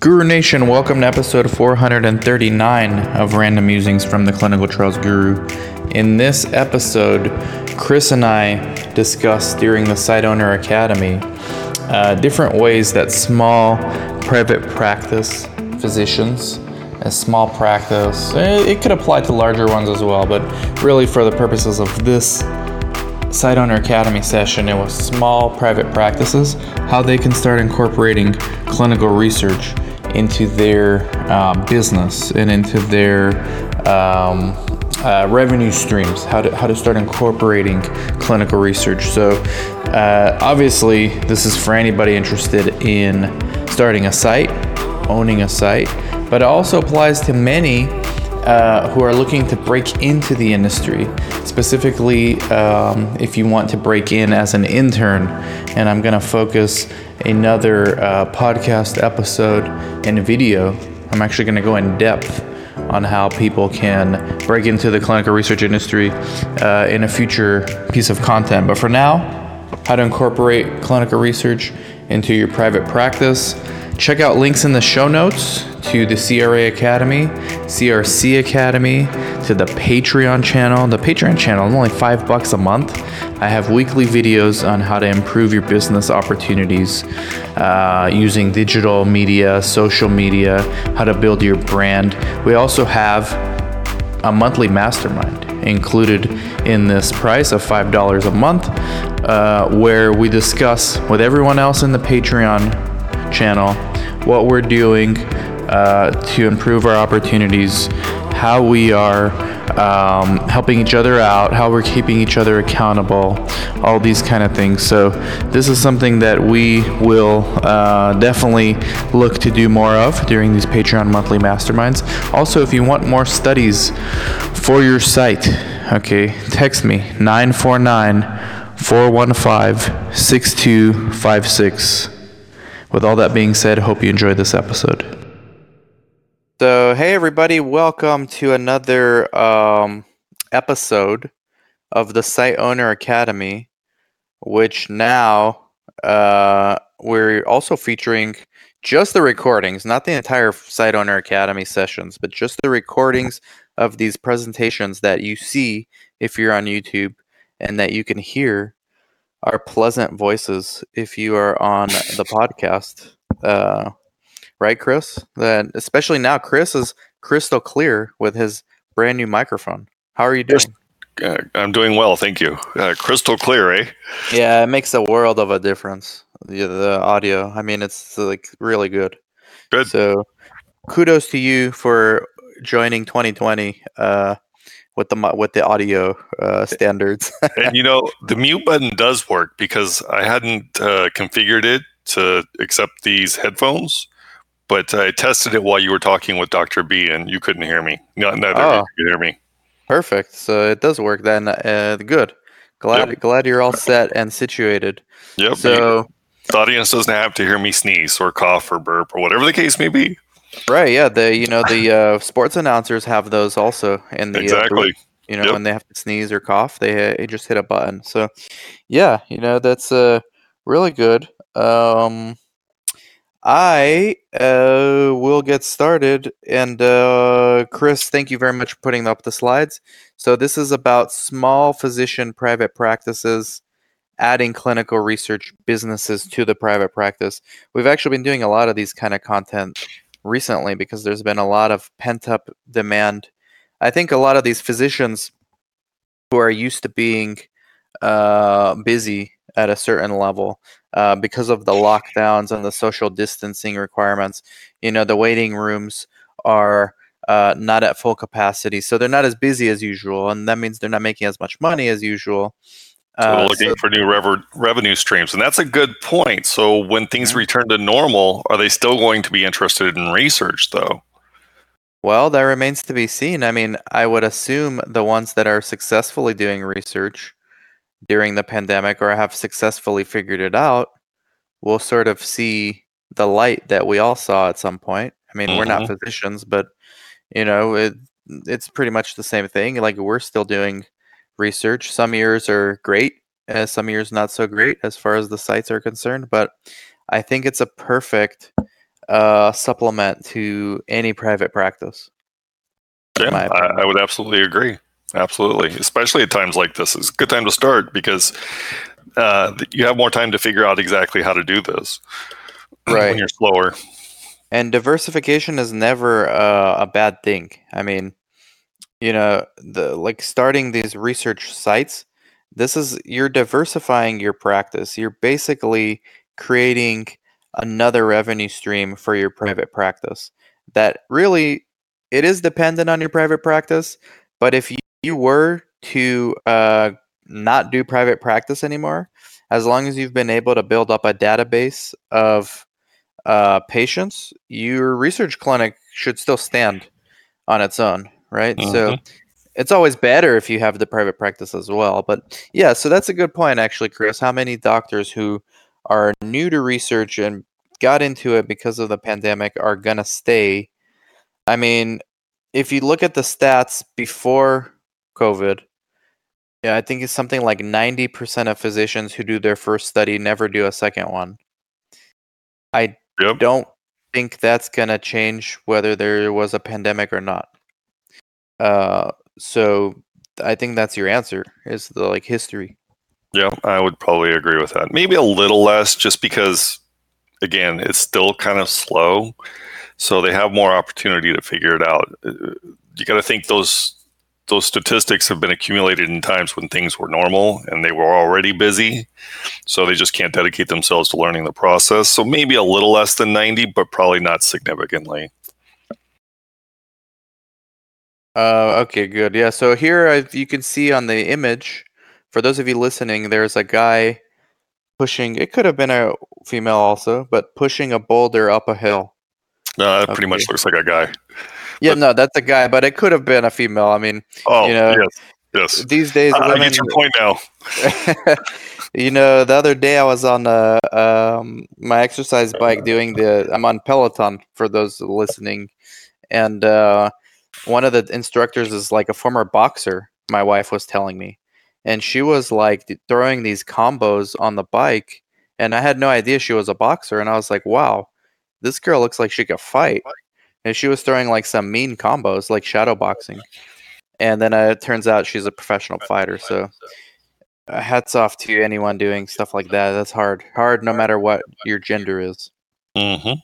Guru Nation, welcome to episode 439 of Random Musings from the Clinical Trials Guru. In this episode, Chris and I discussed during the Site Owner Academy uh, different ways that small private practice physicians, a small practice, eh, it could apply to larger ones as well, but really for the purposes of this Site Owner Academy session, it was small private practices, how they can start incorporating clinical research into their uh, business and into their um, uh, revenue streams, how to, how to start incorporating clinical research. So, uh, obviously, this is for anybody interested in starting a site, owning a site, but it also applies to many uh, who are looking to break into the industry. Specifically, um, if you want to break in as an intern, and I'm going to focus another uh, podcast episode and video. I'm actually going to go in depth on how people can break into the clinical research industry uh, in a future piece of content. But for now, how to incorporate clinical research into your private practice. Check out links in the show notes to the CRA Academy, CRC Academy, to the Patreon channel. The Patreon channel is only five bucks a month. I have weekly videos on how to improve your business opportunities uh, using digital media, social media, how to build your brand. We also have a monthly mastermind included in this price of $5 a month, uh, where we discuss with everyone else in the Patreon channel what we're doing uh, to improve our opportunities, how we are um, helping each other out, how we're keeping each other accountable, all these kind of things. So, this is something that we will uh, definitely look to do more of during these Patreon monthly masterminds. Also, if you want more studies for your site, okay, text me 949 415 6256. With all that being said, hope you enjoyed this episode. So, hey everybody, welcome to another um, episode of the Site Owner Academy, which now uh, we're also featuring just the recordings, not the entire Site Owner Academy sessions, but just the recordings of these presentations that you see if you're on YouTube and that you can hear our pleasant voices if you are on the podcast. Uh, right, Chris? That especially now, Chris is crystal clear with his brand new microphone. How are you doing? Uh, I'm doing well, thank you. Uh, crystal clear, eh? Yeah, it makes a world of a difference. The, the audio, I mean, it's like really good. Good. So, kudos to you for joining 2020 uh, with the with the audio uh, standards. and you know, the mute button does work because I hadn't uh, configured it to accept these headphones but I tested it while you were talking with Dr. B, and you couldn't hear me. No, neither oh, you could hear me. Perfect. So it does work then. Uh, good. Glad yep. glad you're all set and situated. Yep. So the audience doesn't have to hear me sneeze or cough or burp or whatever the case may be. Right. Yeah. The you know the uh, sports announcers have those also in the uh, exactly. Uh, you know yep. when they have to sneeze or cough, they, they just hit a button. So yeah, you know that's uh really good. Um, I uh, will get started. And uh, Chris, thank you very much for putting up the slides. So, this is about small physician private practices adding clinical research businesses to the private practice. We've actually been doing a lot of these kind of content recently because there's been a lot of pent up demand. I think a lot of these physicians who are used to being uh, busy at a certain level uh, because of the lockdowns and the social distancing requirements. You know, the waiting rooms are uh, not at full capacity, so they're not as busy as usual, and that means they're not making as much money as usual. Uh, so looking so, for new rever- revenue streams, and that's a good point. So when things mm-hmm. return to normal, are they still going to be interested in research, though? Well, that remains to be seen. I mean, I would assume the ones that are successfully doing research during the pandemic or have successfully figured it out, we'll sort of see the light that we all saw at some point. I mean, mm-hmm. we're not mm-hmm. physicians, but you know, it, it's pretty much the same thing. Like we're still doing research. Some years are great, uh, some years not so great as far as the sites are concerned. But I think it's a perfect a supplement to any private practice. Yeah, I, I, would absolutely agree. Absolutely, especially at times like this, it's a good time to start because uh, you have more time to figure out exactly how to do this. Right, when you're slower. And diversification is never uh, a bad thing. I mean, you know, the like starting these research sites. This is you're diversifying your practice. You're basically creating another revenue stream for your private practice. That really it is dependent on your private practice, but if you, you were to uh, not do private practice anymore, as long as you've been able to build up a database of uh, patients, your research clinic should still stand on its own, right? Mm-hmm. So it's always better if you have the private practice as well. But yeah, so that's a good point, actually, Chris. How many doctors who are new to research and got into it because of the pandemic are going to stay? I mean, if you look at the stats before COVID, yeah, I think it's something like 90% of physicians who do their first study never do a second one. I yep. don't think that's going to change whether there was a pandemic or not. Uh, so I think that's your answer is the like history. Yeah, I would probably agree with that. Maybe a little less just because again, it's still kind of slow. So they have more opportunity to figure it out. Uh, you got to think those those statistics have been accumulated in times when things were normal and they were already busy. So they just can't dedicate themselves to learning the process. So maybe a little less than 90, but probably not significantly. Uh, okay, good. Yeah, so here I've, you can see on the image, for those of you listening, there's a guy pushing, it could have been a female also, but pushing a boulder up a hill. No, that pretty much looks like a guy. Yeah, but, no, that's a guy, but it could have been a female. I mean, oh, you know, yes, yes. These days, women, I get your point now. you know, the other day I was on uh, um, my exercise bike doing the. I'm on Peloton for those listening, and uh, one of the instructors is like a former boxer. My wife was telling me, and she was like throwing these combos on the bike, and I had no idea she was a boxer, and I was like, wow, this girl looks like she could fight and she was throwing like some mean combos, like shadow boxing. And then uh, it turns out she's a professional fighter. So uh, hats off to anyone doing stuff like that. That's hard, hard no matter what your gender is. Mm-hmm.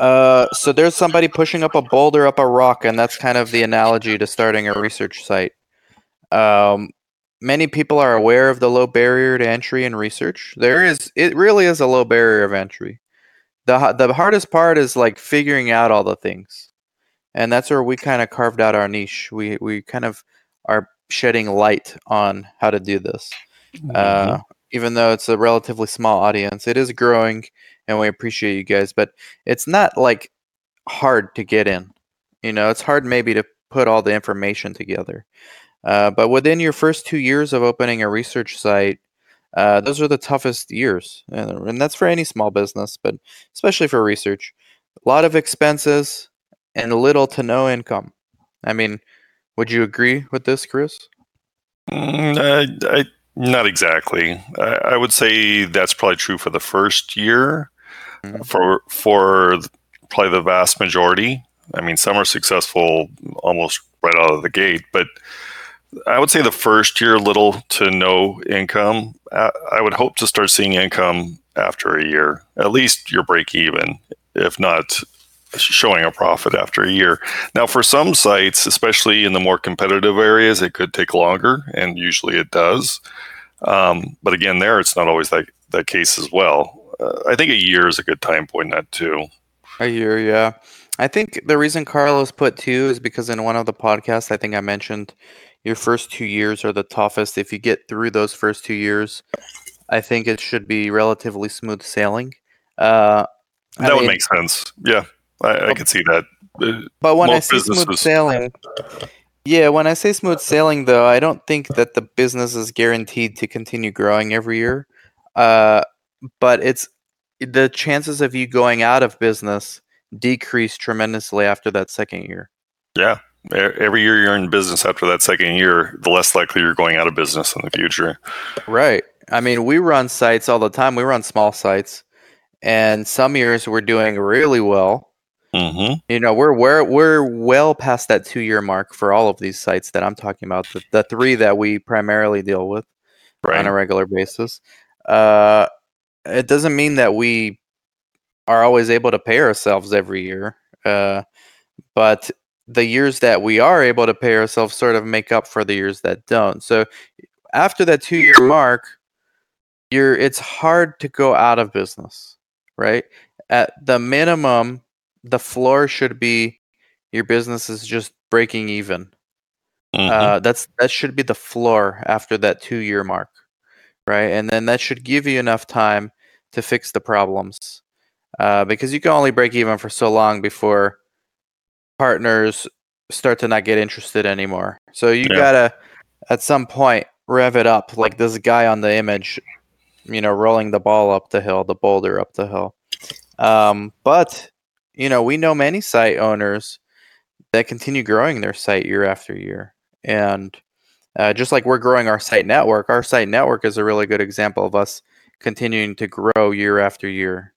Uh, so there's somebody pushing up a boulder up a rock, and that's kind of the analogy to starting a research site. Um, many people are aware of the low barrier to entry in research. There is, it really is a low barrier of entry the the hardest part is like figuring out all the things, and that's where we kind of carved out our niche. We we kind of are shedding light on how to do this. Mm-hmm. Uh, even though it's a relatively small audience, it is growing, and we appreciate you guys. But it's not like hard to get in. You know, it's hard maybe to put all the information together. Uh, but within your first two years of opening a research site, uh, those are the toughest years, and that's for any small business, but especially for research. A lot of expenses and little to no income. I mean, would you agree with this, Chris? Mm, I, I, not exactly. I, I, would say that's probably true for the first year. Mm-hmm. For for probably the vast majority. I mean, some are successful almost right out of the gate, but I would say the first year, little to no income. I would hope to start seeing income after a year. At least you're break even, if not showing a profit after a year. Now, for some sites, especially in the more competitive areas, it could take longer, and usually it does. Um, but again, there it's not always that that case as well. Uh, I think a year is a good time point that too. A year, yeah. I think the reason Carlos put two is because in one of the podcasts, I think I mentioned your first two years are the toughest. If you get through those first two years, I think it should be relatively smooth sailing. Uh, that I would mean, make sense. Yeah, I, I could see that. Uh, but when I say smooth sailing, yeah, when I say smooth sailing, though, I don't think that the business is guaranteed to continue growing every year. Uh, but it's the chances of you going out of business decrease tremendously after that second year. Yeah, every year you're in business after that second year, the less likely you're going out of business in the future. Right. I mean, we run sites all the time. We run small sites, and some years we're doing really well. Mm-hmm. You know, we're we're we're well past that two year mark for all of these sites that I'm talking about. The, the three that we primarily deal with Right. on a regular basis. Uh, it doesn't mean that we are always able to pay ourselves every year. Uh, but the years that we are able to pay ourselves sort of make up for the years that don't. So after that two year mark, you're it's hard to go out of business, right? At the minimum, the floor should be your business is just breaking even. Mhm. Uh, that's that should be the floor after that two year mark, right? And then that should give you enough time to fix the problems, uh, because you can only break even for so long before partners start to not get interested anymore. So you Yeah. gotta, at some point, rev it up, like this guy on the image, you know, rolling the ball up the hill, the boulder up the hill. Um, but you know, we know many site owners that continue growing their site year after year. And uh, just like we're growing our site network, our site network is a really good example of us continuing to grow year after year.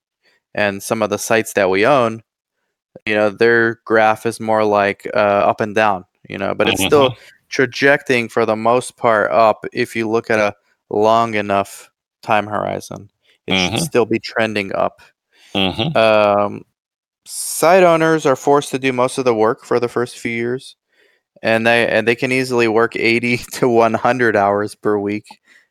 And some of the sites that we own, you know, their graph is more like uh, up and down, you know, but it's still trajecting for the most part up if you look at a long enough time horizon. It Mhm. should still be trending up. Mhm. Um, site owners are forced to do most of the work for the first few years, and they and they can easily work eighty to one hundred hours per week.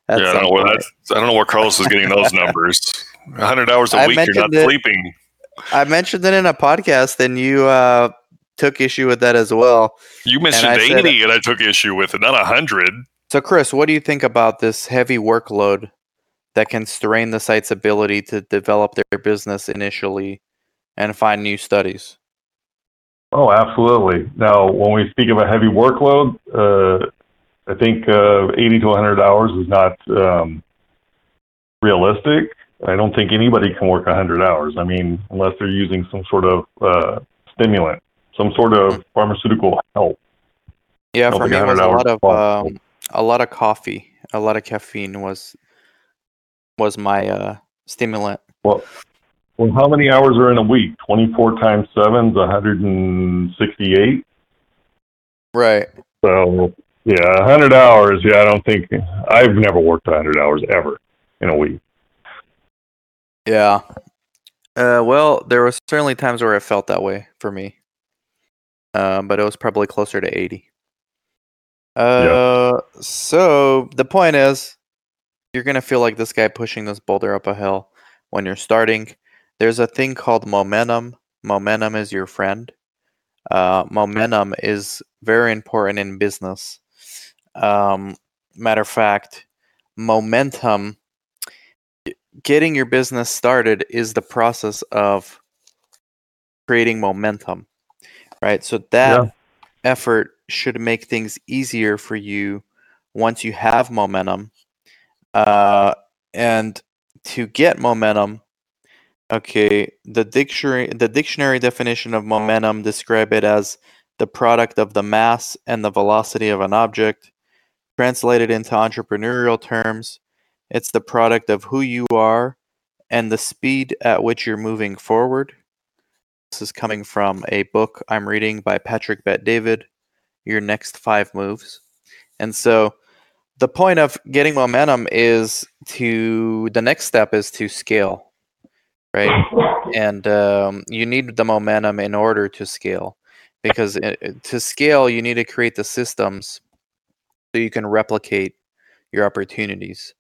Yeah, I don't know where that's. I don't know where Carlos is getting those numbers. 100 hours a I week, you're not it- sleeping. I mentioned it in a podcast, and you uh, took issue with that as well. You mentioned I said- 80, and I took issue with it, not 100. So, Chris, what do you think about this heavy workload that can strain the site's ability to develop their business initially and find new studies? Oh, absolutely. Now, when we speak of a heavy workload, uh, I think uh, 80 to 100 hours is not um, realistic. I don't think anybody can work 100 hours. I mean, unless they're using some sort of uh, stimulant, some sort of pharmaceutical help. Yeah, for me, it was a lot of um, a lot of coffee, a lot of caffeine was was my uh, stimulant. Well, well, how many hours are in a week? 24 times 7 is 168. Right. So, yeah, 100 hours. Yeah, I don't think I've never worked 100 hours ever in a week. Yeah. Uh, well, there was certainly times where it felt that way for me, um, but it was probably closer to eighty. Uh, so the point is, you're gonna feel like this guy pushing this boulder up a hill when you're starting. There's a thing called momentum. Momentum is your friend. Uh, momentum is very important in business. Um, matter of fact, momentum getting your business started is the process of creating momentum right so that Yeah. effort should make things easier for you once you have momentum uh, and to get momentum okay the dictionary the dictionary definition of momentum describe it as the product of the mass and the velocity of an object translated into entrepreneurial terms it's the product of who you are and the speed at which you're moving forward. This is coming from a book I'm reading by Patrick Bet David, Your Next Five Moves. And so the point of getting momentum is to, the next step is to scale, right? And um, you need the momentum in order to scale because it, it- to scale, you need to create the systems so you can replicate your opportunities.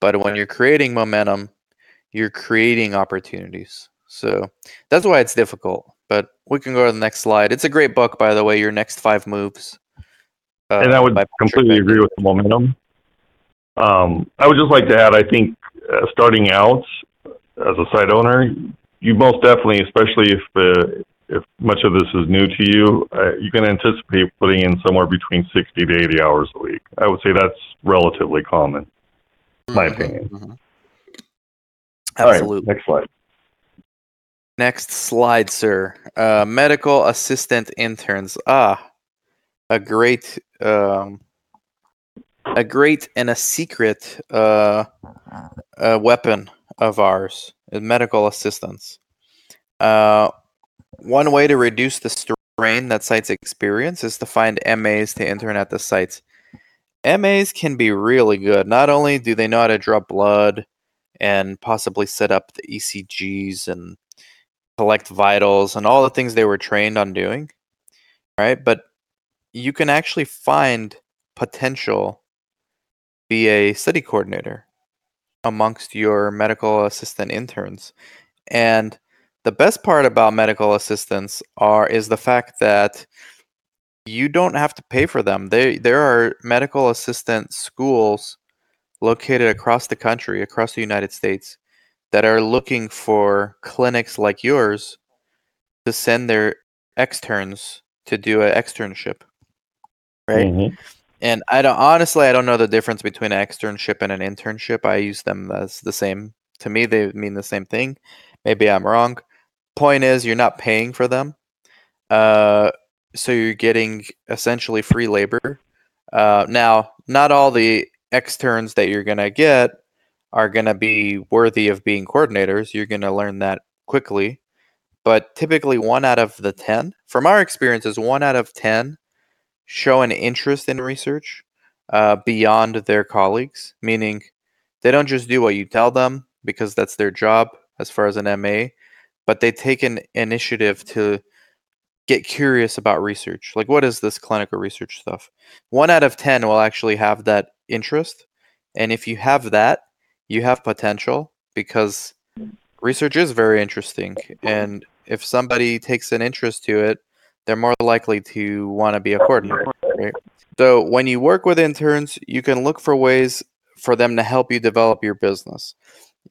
But when you're creating momentum, you're creating opportunities. So that's why it's difficult. But we can go to the next slide. It's a great book, by the way. Your next five moves. Uh, and I would completely Beck. agree with the momentum. Um, I would just like to add, I think uh, starting out as a site owner, you most definitely, especially if uh, if much of this is new to you, uh, you can anticipate putting in somewhere between 60 to 80 hours a week. I would say that's relatively common. My Mhm, opinion. mhm. All right, Absolutely. next slide. Next slide, sir. Uh, medical assistant interns. Ah, a great, um, a great and a secret uh, uh, weapon of ours uh, medical assistants. Uh, one way to reduce the strain that sites experience is to find MAs to intern at the sites. MAs can be really good. Not only do they know how to draw blood and possibly set up the ECGs and collect vitals and all the things they were trained on doing, right? But you can actually find potential be a study coordinator amongst your medical assistant interns. And the best part about medical assistants are is the fact that you don't have to pay for them. They there are medical assistant schools located across the country, across the United States, that are looking for clinics like yours to send their externs to do an externship. Right? Mhm. And I don't honestly I don't know the difference between an externship and an internship. I use them as the same. To me they mean the same thing. Maybe I'm wrong. Point is you're not paying for them. Uh so you're getting essentially free labor. Uh now not all the externs that you're going to get are going to be worthy of being coordinators. You're going to learn that quickly. But typically, one out of the 10, from our experiences, one out of 10 show an interest in research uh, beyond their colleagues, meaning they don't just do what you tell them because that's their job as far as an MA, but they take an initiative to get curious about research. Like, what is this clinical research stuff? One out of 10 will actually have that interest. And if you have that, you have potential because research is very interesting. And if somebody takes an interest to it, they're more likely to want to be a coordinator. Right? So when you work with interns, you can look for ways for them to help you develop your business.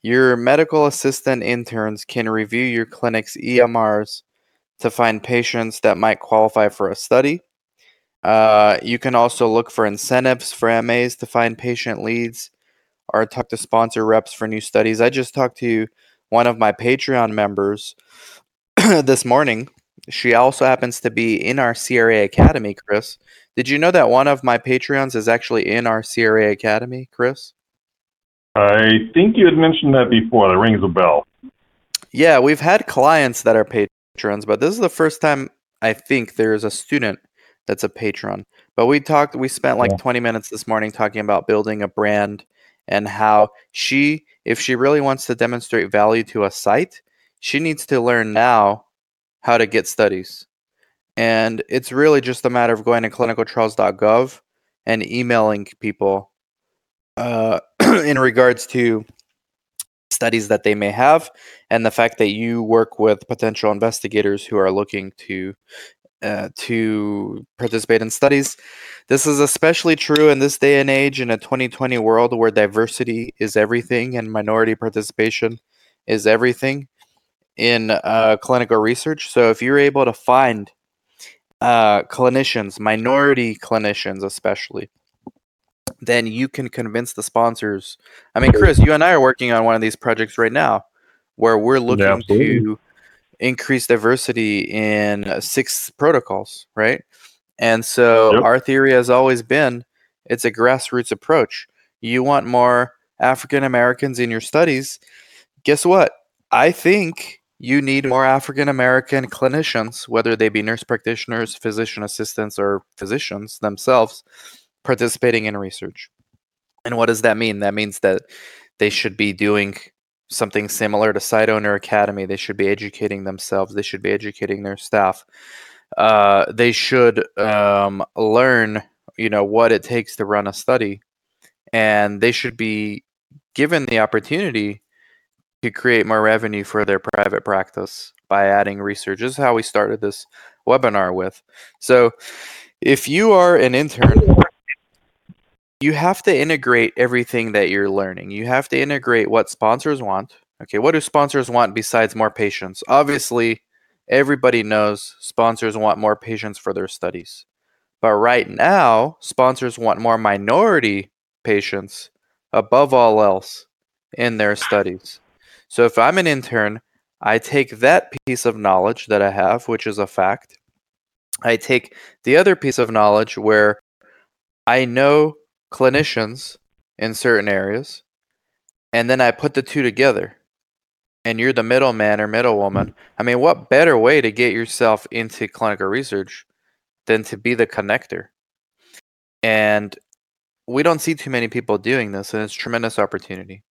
Your medical assistant interns can review your clinic's EMRs to find patients that might qualify for a study. Uh, you can also look for incentives for MAs to find patient leads or talk to sponsor reps for new studies. I just talked to one of my Patreon members this morning. She also happens to be in our CRA Academy, Chris. Did you know that one of my Patreons is actually in our CRA Academy, Chris? I think you had mentioned that before. That rings a bell. Yeah, we've had clients that are patrons, but this is the first time I think there's a student that's a patron. But we talked, we spent like Yeah. 20 minutes this morning talking about building a brand and how she, if she really wants to demonstrate value to a site, she needs to learn now how to get studies. And it's really just a matter of going to clinicaltrials.gov and emailing people uh, in regards to studies that they may have and the fact that you work with potential investigators who are looking to uh, to participate in studies. This is especially true in this day and age in a 2020 world where diversity is everything and minority participation is everything in uh, clinical research. So if you're able to find uh, clinicians, minority clinicians especially, then you can convince the sponsors. I mean, Chris, you and I are working on one of these projects right now where we're looking absolutely. to increase diversity in uh, six protocols, right? And so Yep. our theory has always been it's a grassroots approach. You want more African Americans in your studies. Guess what? I think you need more African American clinicians, whether they be nurse practitioners, physician assistants, or physicians themselves, participating in research. And what does that mean? That means that they should be doing something similar to Site Owner Academy. They should be educating themselves. They should be educating their staff. Uh, they should um, learn, you know, what it takes to run a study, and they should be given the opportunity to create more revenue for their private practice by adding research. This is how we started this webinar with. So, if you are an intern you have to integrate everything that you're learning. You have to integrate what sponsors want. Okay, what do sponsors want besides more patients? Obviously, everybody knows sponsors want more patients for their studies. But right now, sponsors want more minority patients above all else in their studies. So if I'm an intern, I take that piece of knowledge that I have, which is a fact. I take the other piece of knowledge where I know clinicians in certain areas, and then I put the two together. and you're the middleman or middlewoman, I mean, what better way to get yourself into clinical research than to be the connector? And we don't see too many people doing this, and it's tremendous opportunity.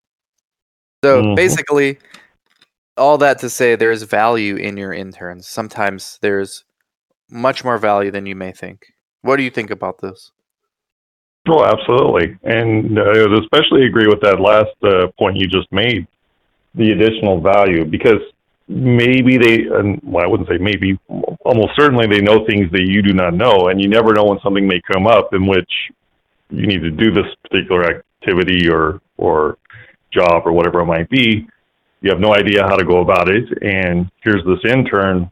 So Mhm. basically, all that to say, there's value in your interns. Sometimes there's much more value than you may think. What do you think about this? Oh, absolutely. And uh, I would especially agree with that last uh, point you just made, the additional value, because maybe they, and, well, I wouldn't say maybe, almost certainly they know things that you do not know, and you never know when something may come up in which you need to do this particular activity or, or job or whatever it might be. You have no idea how to go about it, and here's this intern,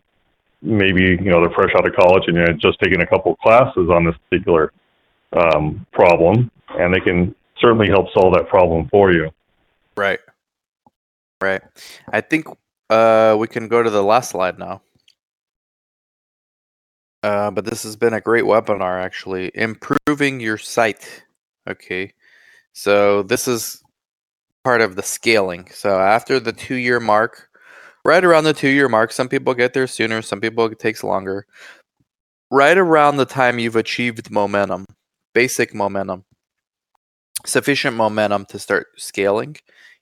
maybe, you know, they're fresh out of college and they're just taking a couple classes on this particular um, problem, and they can certainly help solve that problem for you. Right. Right. I think uh, we can go to the last slide now. Uh, but this has been a great webinar, actually. Improving your site. Okay. So this is part of the scaling. So after the two year mark, right around the two year mark, some people get there sooner, some people it takes longer. Right around the time you've achieved momentum, basic momentum, sufficient momentum to start scaling,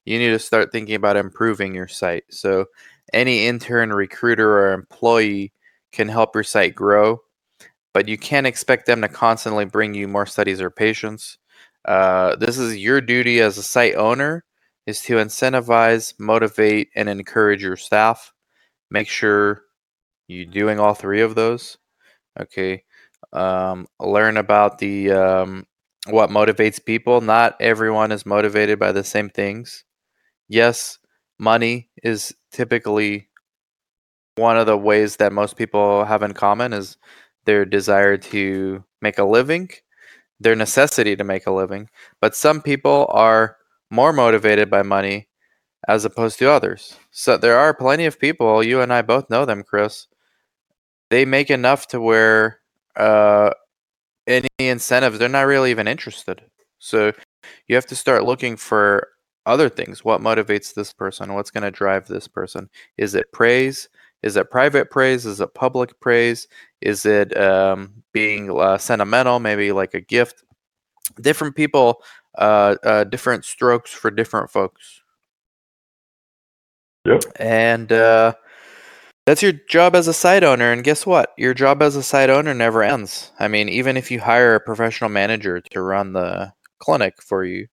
you need to start thinking about improving your site. So any intern, recruiter, or employee can help your site grow, but you can't expect them to constantly bring you more studies or patients. Uh, this is your duty as a site owner is to incentivize, motivate, and encourage your staff. Make sure you're doing all three of those. Okay. Um, learn about the um, what motivates people. Not everyone is motivated by the same things. Yes, money is typically one of the ways that most people have in common is their desire to make a living, their necessity to make a living. But some people are more motivated by money as opposed to others. So there are plenty of people, you and I both know them, Chris. They make enough to where uh, any incentives, they're not really even interested. So you have to start looking for other things. What motivates this person? What's going to drive this person? Is it praise? Is it private praise? Is it public praise? Is it um, being uh, sentimental, maybe like a gift? Different people, uh, uh, different strokes for different folks. Yep. And uh, that's your job as a site owner. And guess what? Your job as a site owner never ends. I mean, even if you hire a professional manager to run the clinic for you,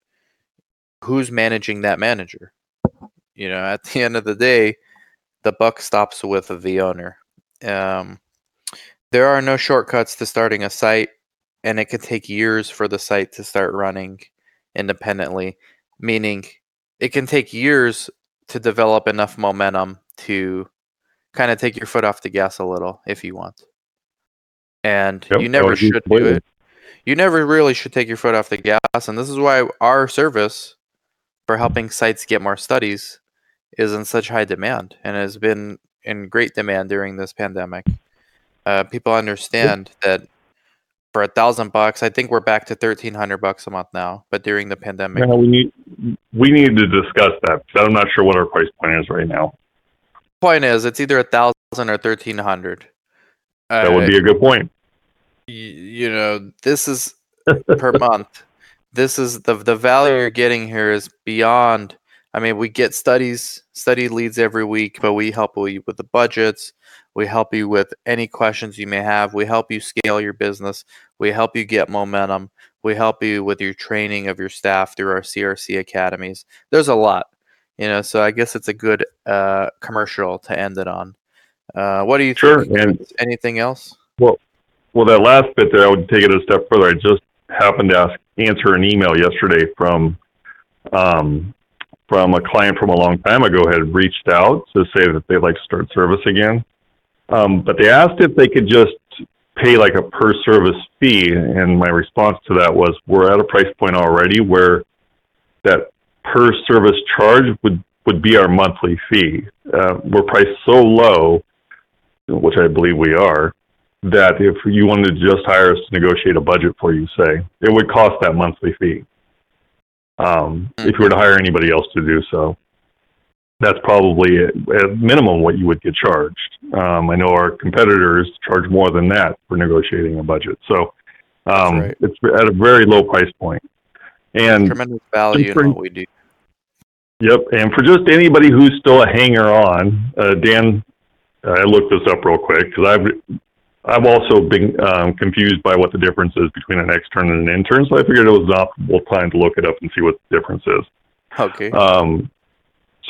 who's managing that manager? You know, at the end of the day, the buck stops with the owner. Um, there are no shortcuts to starting a site, and it can take years for the site to start running independently, meaning it can take years to develop enough momentum to kind of take your foot off the gas a little if you want. And Yep, you never should do it. You never really should take your foot off the gas. And this is why our service for helping sites get more studies is in such high demand and has been in great demand during this pandemic. Uh, people understand that for a thousand bucks, I think we're back to thirteen hundred bucks a month now. But during the pandemic, we need we need to discuss that. I'm not sure what our price point is right now. Point is, it's either a thousand or thirteen hundred. Uh, That would be a good point. y- you know, this is per month. This is the the value you're getting here is beyond. I mean, we get studies, study leads every week, but we help you with the budgets. We help you with any questions you may have. We help you scale your business. We help you get momentum. We help you with your training of your staff through our CRC academies. There's a lot, you know. So I guess it's a good uh, commercial to end it on. Uh, what do you Sure, think? and- Anything else? Well, well, that last bit there, I would take it a step further. I just happened to ask, answer an email yesterday from um, from a client from a long time ago had reached out to say that they'd like to start service again. Um, but they asked if they could just pay like a per service fee, and my response to that was, we're at a price point already where that per service charge would would be our monthly fee. Uh, we're priced so low, which I believe we are, that if you wanted to just hire us to negotiate a budget for you, say, it would cost that monthly fee. Um, If you were to hire anybody else to do so. that's probably at, at minimum what you would get charged. Um, I know our competitors charge more than that for negotiating a budget. So um, right. it's at a very low price point. And Tremendous value for- in what we do. Yep, and for just anybody who's still a hanger on, uh, Dan, I looked this up real quick because I've I've also been um, confused by what the difference is between an extern and an intern, so I figured it was an optimal time to look it up and see what the difference is. Okay. Um,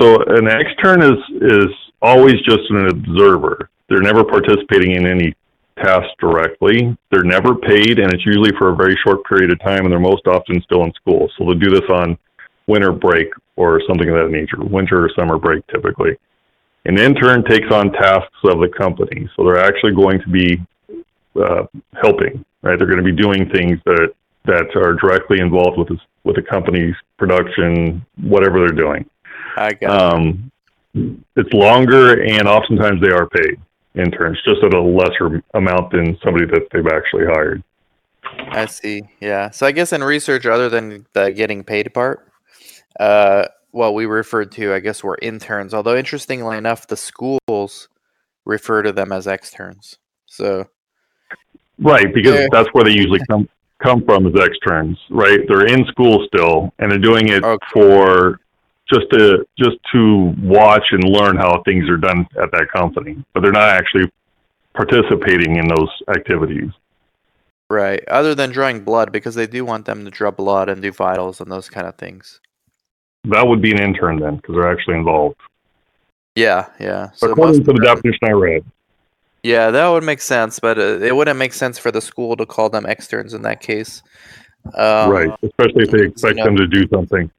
so an extern is is always just an observer. They're never participating in any task directly. They're never paid, and it's usually for a very short period of time, and they're most often still in school. So they'll do this on winter break or something of that nature, winter or summer break typically. An intern takes on tasks of the company, so they're actually going to be uh, helping. Right, they're going to be doing things that that are directly involved with this, with the company's production, whatever they're doing. I got it. Um, it's longer, and oftentimes they are paid interns, just at a lesser amount than somebody that they've actually hired. I see. Yeah. So I guess in research, other than the getting paid part, uh, what we referred to, I guess, were interns. Although interestingly enough, the schools refer to them as externs. So Right, because that's where they usually come come from as externs. Right, they're in school still, and they're doing it Okay. for just to just to watch and learn how things are done at that company, but they're not actually participating in those activities. right, other than drawing blood, because they do want them to draw blood and do vitals and those kind of things. That would be an intern then, because they're actually involved. Yeah, yeah. So According to the definition I read. Yeah, that would make sense, but uh, it wouldn't make sense for the school to call them externs in that case. Um, right, especially if they expect know- them to do something.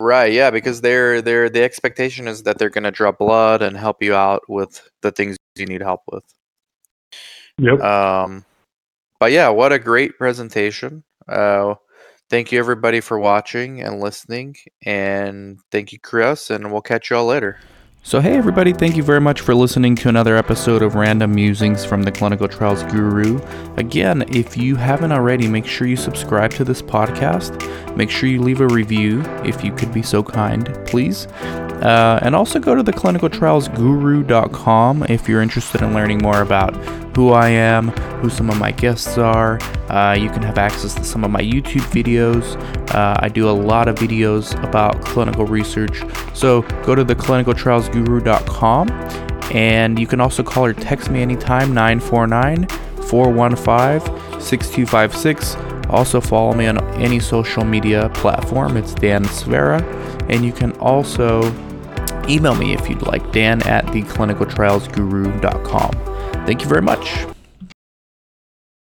Right, yeah, because they're they're the expectation is that they're gonna draw blood and help you out with the things you need help with. Yep. Um, but yeah, what a great presentation. Uh, thank you everybody for watching and listening, and thank you, Chris, and we'll catch you all later. So, hey everybody, thank you very much for listening to another episode of Random Musings from the Clinical Trials Guru. Again, if you haven't already, make sure you subscribe to this podcast. Make sure you leave a review if you could be so kind, please. Uh, and also go to theclinicaltrialsguru.com if you're interested in learning more about who I am, who some of my guests are. Uh, you can have access to some of my YouTube videos. Uh, I do a lot of videos about clinical research. So go to theclinicaltrialsguru.com and you can also call or text me anytime 949 415 6256. Also follow me on any social media platform. It's Dan Sfera. And you can also email me if you'd like, dan at theclinicaltrialsguru.com. Thank you very much.